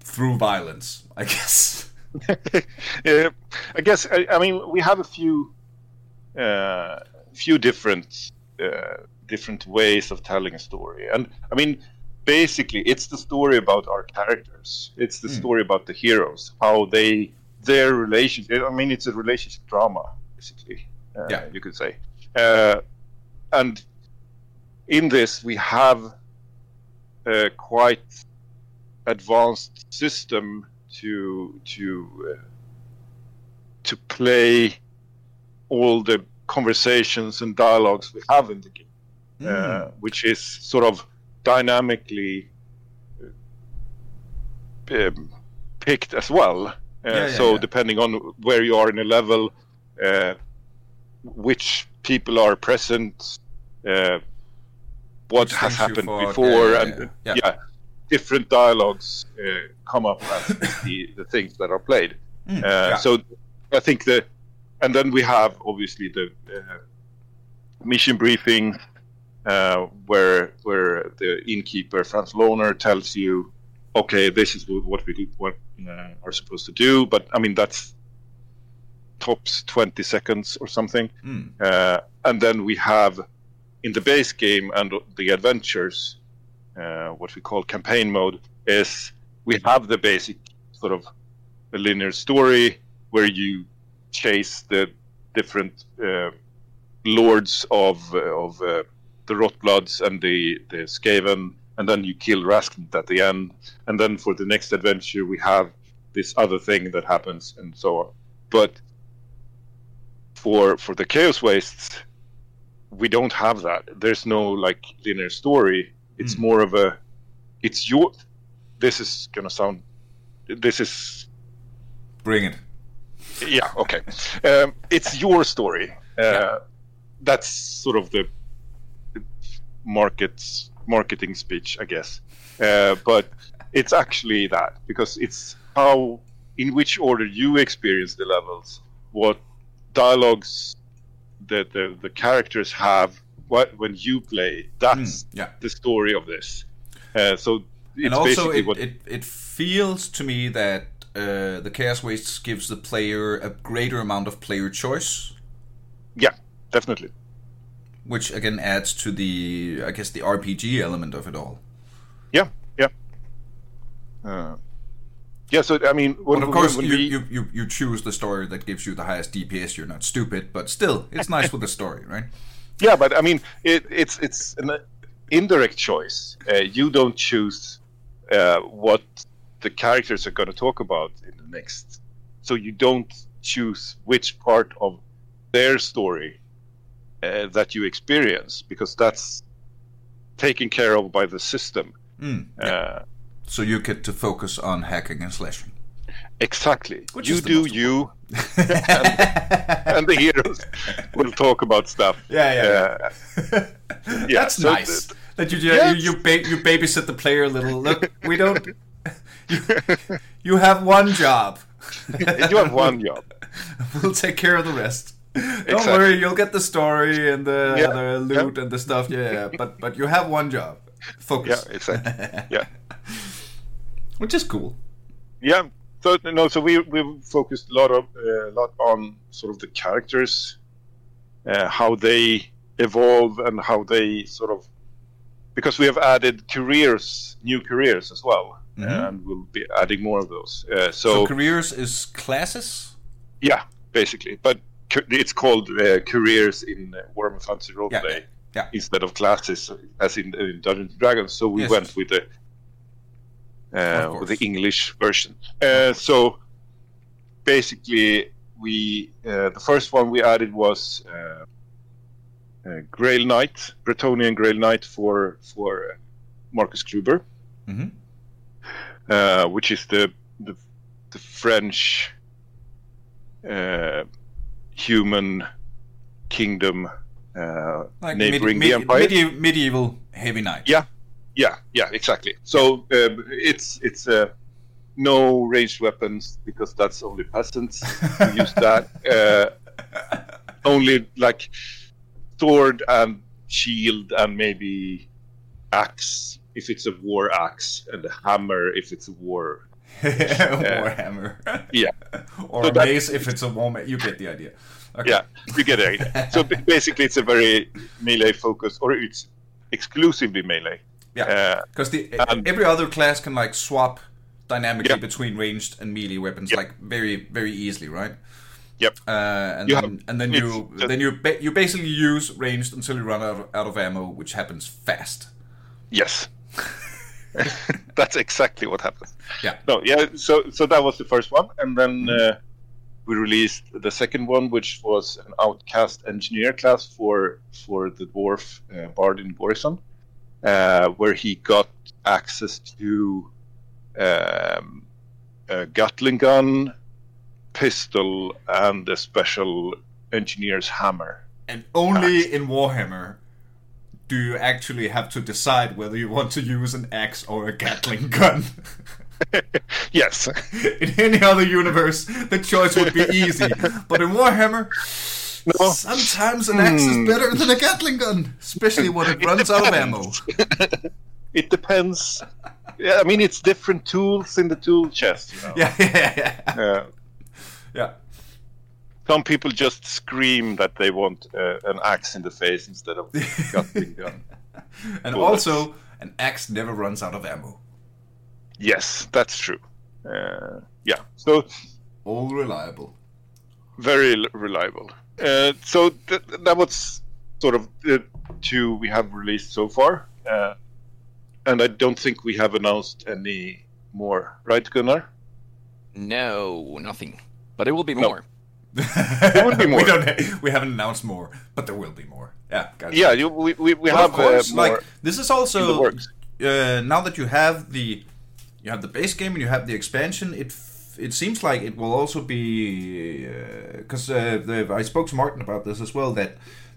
through violence? I guess. yeah, I guess I, I mean we have a few uh, few different uh, different ways of telling a story, and I mean basically it's the story about our characters. It's the Mm. story about the heroes, how they their relationship. I mean it's a relationship drama basically. Uh, Yeah. you could say, uh, and in this we have a quite advanced system to to uh, to play all the conversations and dialogues we have in the game, Mm. uh, which is sort of dynamically uh, um, picked as well. Uh, yeah, so yeah. depending on where you are in a level, uh, which people are present, uh, what has happened before, yeah, and yeah, yeah, different dialogues uh, come up as the, the things that are played. Mm, Uh. So I think the, and then we have obviously the uh, mission briefing, uh, where where the innkeeper Franz Lohner tells you, okay, this is what we do, what uh, are supposed to do. But I mean that's tops twenty seconds or something. Mm. Uh, and then we have in the base game and the adventures, uh, what we call campaign mode, is we have the basic sort of a linear story where you chase the different uh, lords of uh, of uh, the Rotbloods and the the Skaven, and then you kill Rasknit at the end, and then for the next adventure we have this other thing that happens, and so on. But for for the Chaos Wastes, we don't have that. There's no like linear story. It's Mm. more of a, it's your. This is gonna sound. This is Bring it. yeah okay. Um, it's your story. Uh, Yeah. That's sort of the market's marketing speech, I guess. Uh, but it's actually that because it's how in which order you experience the levels, what dialogues the the, the characters have, what when you play. That's yeah. the story of this. Uh, so it's and also basically it, what it it feels to me that uh, the Chaos Wastes gives the player a greater amount of player choice, yeah, definitely. which again adds to the I guess the RPG element of it all. Yeah, yeah. Uh, yeah, so I mean, when, But of course, when you, we, you, you, you choose the story that gives you the highest DPS. You're not stupid, but still, it's nice with the story, right? Yeah, but I mean, it, it's it's an indirect choice. Uh, you don't choose uh, what the characters are going to talk about in the next, so you don't choose which part of their story uh, that you experience because that's taken care of by the system. Mm. Uh, So you get to focus on hacking and slashing. exactly. Which you do you, and the heroes will talk about stuff. Yeah, yeah, Uh, yeah, That's so nice. th- that you Yes. you you, ba- you babysit the player a little. Look, we don't. You, you have one job. you have one job. We'll take care of the rest. Don't Exactly. worry, you'll get the story and the, Yeah, the loot and the stuff. Yeah, yeah, but but you have one job. Focus. Yeah, exactly. Yeah. Which is cool. Yeah. So no, so we we focused a lot of a lot on sort of the characters, uh, how they evolve and how they sort of because we have added careers, new careers as well, Mhm. and we'll be adding more of those. Uh, So, so, careers is classes. yeah, basically, but it's called uh, careers in uh, Warhammer Fantasy Roleplay Yeah, yeah. instead of classes as in, in Dungeons and Dragons. So we Yes. went with the uh, the English version. Uh, so basically, we uh, the first one we added was uh, uh, Grail Knight, Bretonnian Grail Knight for for uh, Markus Kruber, Mhm. uh, which is the the, the French uh, human kingdom uh, Like neighboring medi- the Empire. medieval, medieval heavy knight. Yeah. Yeah, yeah, exactly. So um, it's it's uh, no ranged weapons because that's only peasants who use that. Uh, only like sword and shield and maybe axe if it's a war axe and a hammer if it's a war. Warhammer. Yeah. or So a mace if it's a warhammer. You get the idea. Okay. Yeah, you get it. so basically, it's a very melee focus, or it's exclusively melee. Yeah. Uh, Because the and- every other class can like swap dynamically Yeah. between ranged and melee weapons Yep. like very very easily, right? Yep. Uh, and You then, and then you just- then you ba- you basically use ranged until you run out of, out of ammo, which happens fast. Yes. That's exactly what happened. Yeah. No, yeah. So so that was the first one, and then uh, we released the second one, which was an outcast engineer class for for the dwarf uh, Bardin Goreksson, uh, where he got access to um, a Gatling gun, pistol, and a special engineer's hammer. And only in Warhammer do you actually have to decide whether you want to use an axe or a Gatling gun. yes. in any other universe, the choice would be easy. But in Warhammer, No. sometimes an axe is better than a Gatling gun, especially when it runs out of ammo. it depends. Yeah, I mean it's different tools in the tool chest. You know? Yeah, yeah, yeah. Yeah. some people just scream that they want uh, an axe in the face instead of a Gatling gun. And also, an axe never runs out of ammo. Yes, that's true. Uh, yeah, so All reliable. very reliable. Uh, so th- that was sort of the two we have released so far, uh, and I don't think we have announced any more, right, Gunnar? No, nothing. But it will be No. more. there will be more. We, don't, we haven't announced more, but there will be more. Yeah, gotcha. Yeah, you, we we, we have of course, uh, more like this is also uh, now that you have the you have the base game and you have the expansion. It f- it seems like it will also be because uh, the I spoke to Martin about this as well that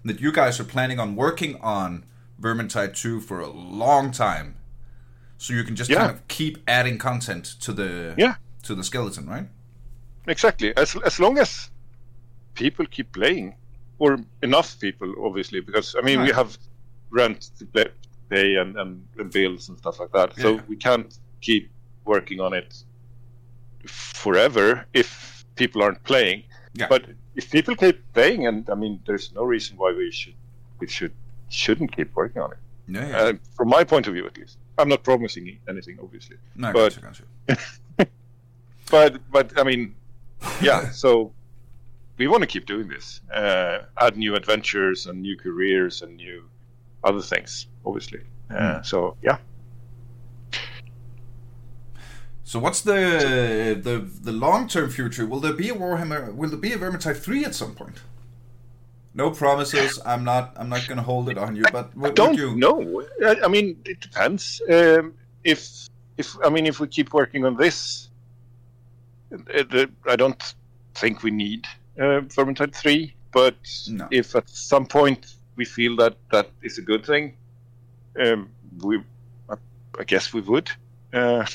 that you guys are planning on working on Vermintide 2 for a long time. so you can just Yeah. kind of keep adding content to the Yeah. to the skeleton, right? Exactly. As as long as people keep playing, or enough people, obviously, because I mean we have rent to pay, and, and and bills and stuff like that. So we can't keep working on it forever if people aren't playing. Yeah. But if people keep playing, and I mean, there's no reason why we should we should shouldn't keep working on it. Yeah, yeah. Uh, from my point of view, at least. I'm not promising anything, obviously. no, but- gotcha, gotcha. but but I mean, yeah. so we want to keep doing this, uh, add new adventures and new careers and new other things, obviously. Uh, so yeah, So what's the the the long term future? Will there be a Warhammer? Will there be a Vermintide three at some point? No promises. I'm not. I'm not going to hold it on you. But I don't you? know. I, I mean, it depends. Um, if if I mean, if we keep working on this, I don't think we need uh, Vermintide three. But No. if at some point we feel that that is a good thing, um, we I, I guess we would. Uh,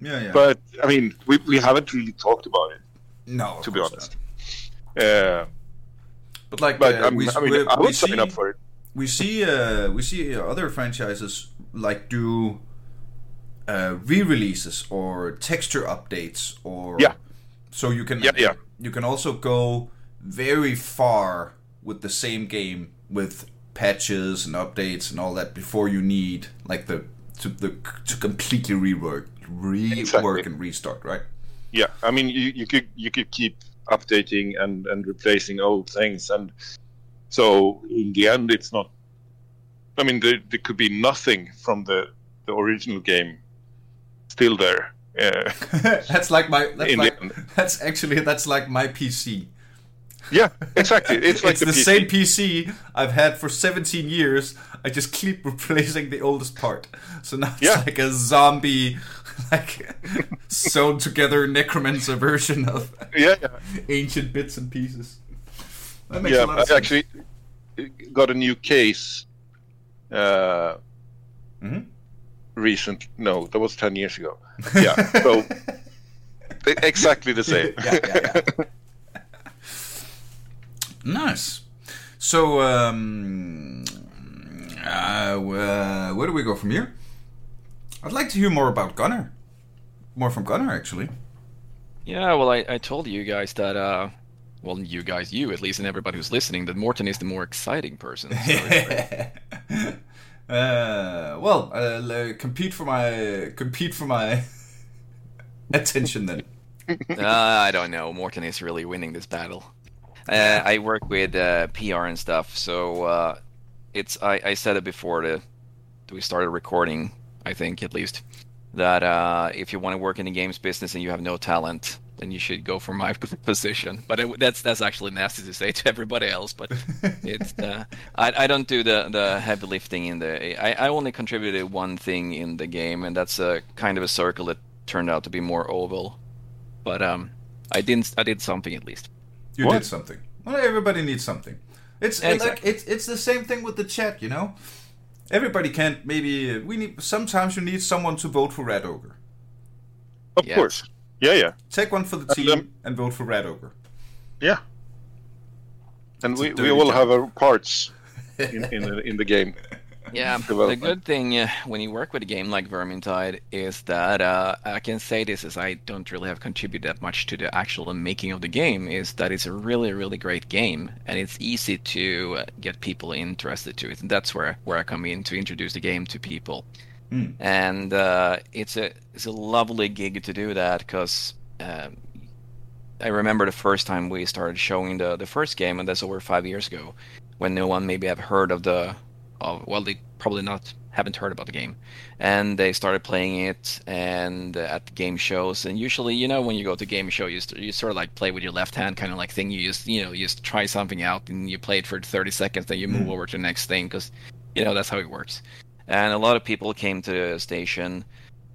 Yeah, yeah. But I mean, we, we haven't really talked about it, no, to be honest. Uh, But like, but uh, um, we, I mean, we, I we would sign see, up for it. we see uh, we see other franchises like do uh, re-releases or texture updates or Yeah. so you can Yeah, yeah. you can also go very far with the same game with patches and updates and all that before you need like the to the to completely rework rework Exactly. and restart right Yeah, I mean, you, you could you could keep updating and, and replacing old things, and so in the end, it's not. I mean, there, there could be nothing from the the original game still there. Uh, that's like my that's In the like end. that's actually that's like my PC yeah, exactly. It's like the, PC. same PC I've had for 17 years. I just keep replacing the oldest part. So now it's Yeah. like a zombie, like sewn together necromancer version of Yeah, yeah. ancient bits and pieces. That makes yeah, a lot I of sense. actually got a new case. Uh, Mhm. Recent? No, that was ten years ago. Yeah, so exactly the same. yeah, yeah, yeah. nice. So, um, uh, uh, where do we go from here? I'd like to hear more about Gunnar. More from Gunnar, actually. Yeah, well, I, I told you guys that, uh, well, you guys, you at least, and everybody who's listening, that Morten is the more exciting person. So uh, well, uh, compete for my compete for my attention then. uh, I don't know. Morten is really winning this battle. Uh, I work with uh, PR and stuff, so uh, it's. I, I said it before the we started recording. I think at least that uh, if you want to work in the games business and you have no talent, then you should go for my position. But it, that's that's actually nasty to say to everybody else. But it's uh, I, I don't do the, the heavy lifting in the. I, I only contributed one thing in the game, and that's a kind of a circle that turned out to be more oval. But um, I didn't. I did something at least. You What? did something. Well, everybody needs something. It's Yeah, like it's it's the same thing with the chat, you know. Everybody can't. Maybe we need. Sometimes you need someone to vote for Red Ogre. Of Yes. course. Yeah, yeah, Take one for the And, team um, and vote for Red Ogre. yeah. And It's we, we dirty all job. have our parts in in in the game. Yeah, the good thing uh, when you work with a game like Vermintide is that uh, I can say this as I don't really have contributed that much to the actual making of the game. Is that it's a really, really great game, and it's easy to uh, get people interested to it, and that's where where I come in to introduce the game to people. Mm. And uh, it's a it's a lovely gig to do that because. Um, I remember the first time we started showing the, the first game, and that's over five years ago, when no one maybe have heard of the of well they probably not haven't heard about the game. And they started playing it and uh, at game shows. And usually you know when you go to game show you, you sort of like play with your left hand kind of like thing. You just you know you just try something out and you play it for 30 seconds then you move Mm. over to the next thing because you know that's how it works. And a lot of people came to the station.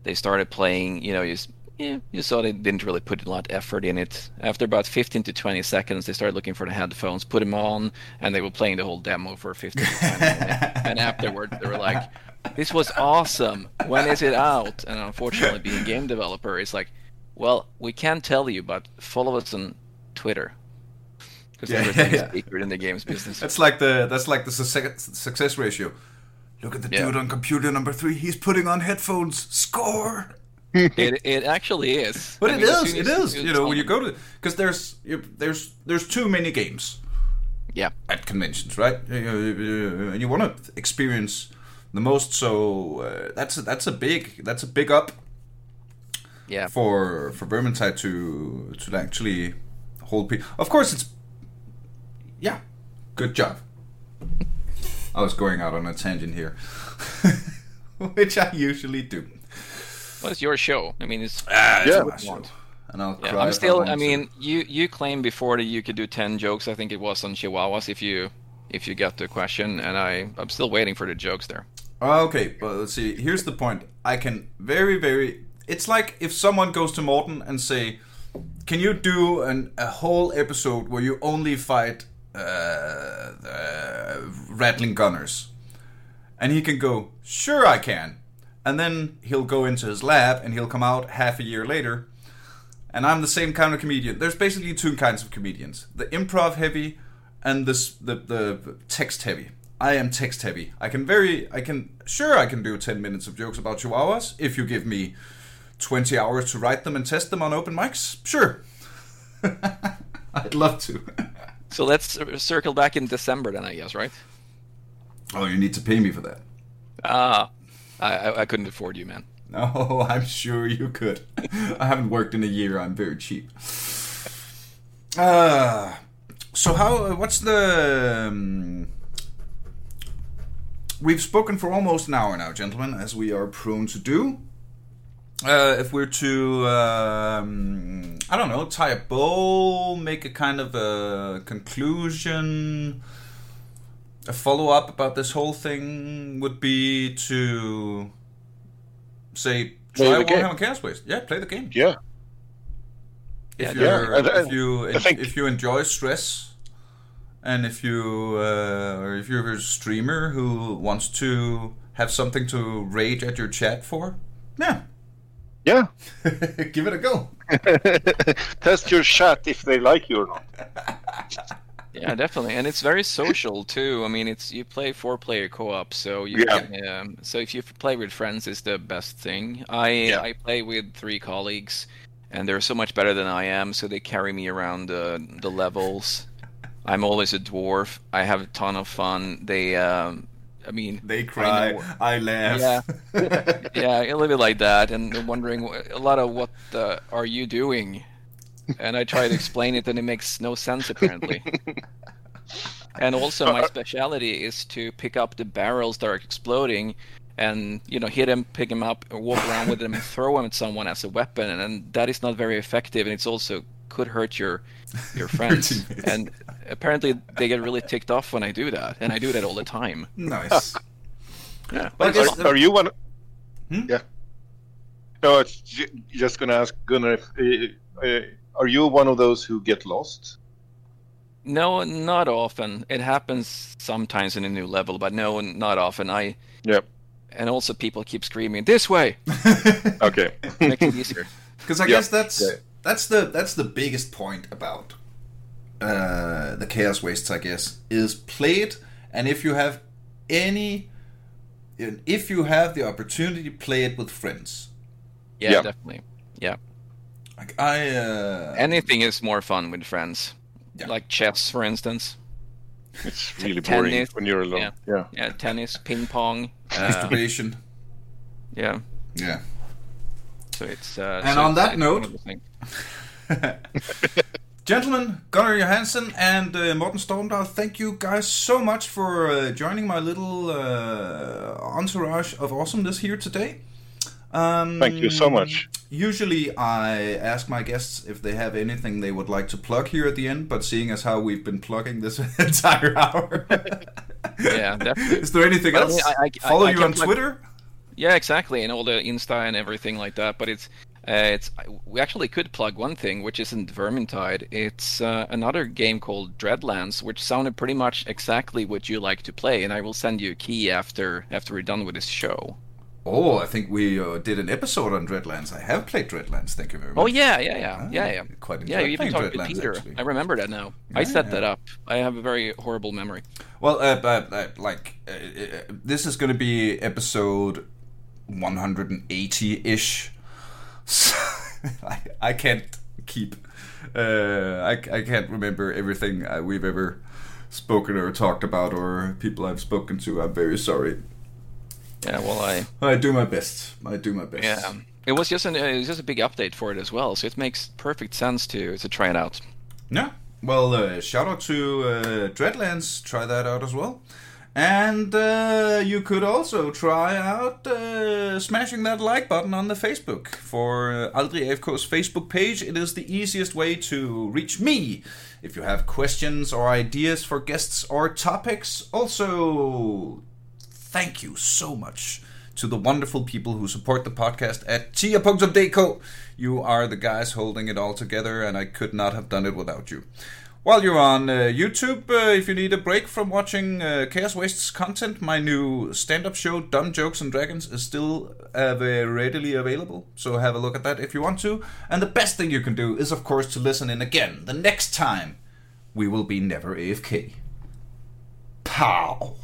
They started playing you know you yeah, you saw they didn't really put a lot of effort in it. After about 15 to 20 seconds, they started looking for the headphones, put them on, and they were playing the whole demo for 15 to 20 minutes. And afterwards, they were like, this was awesome. When is it out? And unfortunately, being a game developer, it's like, well, we can't tell you, but follow us on Twitter because Yeah, everything yeah, is secret in the games business. That's like the that's like the success, success ratio. Look at the Yeah. dude on computer number three. He's putting on headphones. Score. It, it actually is. But I it mean, is. It is. You know, when you go to because there's you, there's there's too many games yeah, at conventions, right? You, you want to experience the most. So uh, that's a, that's a big that's a big up yeah, for for Vermintide to to actually hold people. Of course, it's yeah, good job. I was going out on a tangent here, which I usually do. Well, it's your show. I mean, it's Ah, Yeah. my show. And I'll Yeah, cry I'm still. want I to. mean, you you claimed before that you could do ten jokes. I think it was on Chihuahuas. If you if you got the question, and I I'm still waiting for the jokes there. Okay, but let's see. Here's the point. I can very, very. It's like if someone goes to Morten and say, "Can you do an, a whole episode where you only fight uh, uh, ratling gunners?" And he can go, "Sure, I can." And then he'll go into his lab and he'll come out half a year later. And I'm the same kind of comedian. There's basically two kinds of comedians: the improv heavy and this the the text heavy. I am text heavy. I can very I can sure I can do 10 minutes of jokes about chihuahuas if you give me 20 hours to write them and test them on open mics. Sure. I'd love to. So let's circle back in December then, I guess, right? oh, you need to pay me for that. Ah, I I, couldn't afford you, man. No, I'm sure you could. I haven't worked in a year. I'm very cheap. Uh, so how? What's the? Um, we've spoken for almost an hour now, gentlemen, as we are prone to do. Uh, if we're to, um, I don't know, tie a bow, make a kind of a conclusion, a follow up about this whole thing would be to say Play try the game. Warhammer Chaos Waste. Yeah, play the game. Yeah. If Yeah, you're, yeah, and- if you I think- if you enjoy stress, and if you uh, or if you're a streamer who wants to have something to rage at your chat for, yeah, Yeah. give it a go. Test your chat if they like you or not. Yeah, definitely, and it's very social too. I mean, it's you play four-player co-op, so you Yeah. can, um, so if you play with friends, is the best thing. I Yeah. I play with three colleagues, and they're so much better than I am, so they carry me around the the levels. I'm always a dwarf. I have a ton of fun. They, um, I mean, They cry, know. I, laugh. Yeah. yeah, a little bit like that, and they're wondering a lot of what uh, are you doing, and I try to explain it, and it makes no sense apparently. and also, my specialty is to pick up the barrels that are exploding, and you know, hit them, pick them up, or walk around with them, and throw them at someone as a weapon, and that is not very effective, and it's also could hurt your your friends, teammates. and apparently they get really ticked off when I do that, and I do that all the time. nice. Yeah, but it's guess- Are, are you one? Hmm? Yeah. No, it's ju- just gonna ask Gunnar. If, uh, uh, are you one of those who get lost? No, not often. It happens sometimes in a new level, but no, not often. I Yep. and also people keep screaming this way, Okay. makes it easier. Because I Yeah. guess that's Yeah. that's the that's the biggest point about uh, the chaos wastes. I guess is play it, and if you have any, if you have the opportunity, play it with friends. Yeah, Yeah. definitely. Yeah, Like I, uh, anything is more fun with friends. Yeah. Like chess, for instance. It's really Tennis. boring when you're alone. Yeah. Yeah. Yeah, tennis, ping pong. Uh, masturbation. yeah, yeah. so it's. Uh, And so on that note- one of those things. Gentlemen, Gunnar Johansson and uh, Morten Stormdahl, thank you guys so much for uh, joining my little uh, entourage of awesomeness here today. Um, Thank you so much. Usually, I ask my guests if they have anything they would like to plug here at the end, but seeing as how we've been plugging this entire hour, Yeah, definitely. is there anything Well, I else? mean, I- I- Follow I you on plug- Twitter. Yeah, exactly, and all the Insta and everything like that. But it's Uh, it's we actually could plug one thing, which isn't Vermintide. It's uh, another game called Dreadlands, which sounded pretty much exactly what you like to play. And I will send you a key after after we're done with this show. Oh, I think we uh, did an episode on Dreadlands. I have played Dreadlands. Thank you very much. Oh yeah, yeah, yeah, Ah, yeah, yeah. quite yeah, you even talked to Peter. actually. I remember that now. I set yeah. that up. I have a very horrible memory. Well, uh, uh, like uh, uh, this is going to be episode 180-ish. So I, I can't keep. Uh, I I can't remember everything we've ever spoken or talked about or people I've spoken to. I'm very sorry. Yeah, well, I I do my best. I do my best. yeah. It was just an it was just a big update for it as well, so it makes perfect sense to to try it out. Yeah. Well, uh, shout out to uh, Dreadlands. Try that out as well. And uh, you could also try out uh, smashing that like button on the Facebook for uh, Aldri AFK's Facebook page. It is the easiest way to reach me if you have questions or ideas for guests or topics. Also, thank you so much to the wonderful people who support the podcast at tia.dk. You are the guys holding it all together, and I could not have done it without you. While you're on uh, YouTube, uh, if you need a break from watching uh, Chaos Waste's content, my new stand up show, Dumb Jokes and Dragons, is still uh, readily available. So have a look at that if you want to. And the best thing you can do is, of course, to listen in again the next time we will be Never AFK. Pow!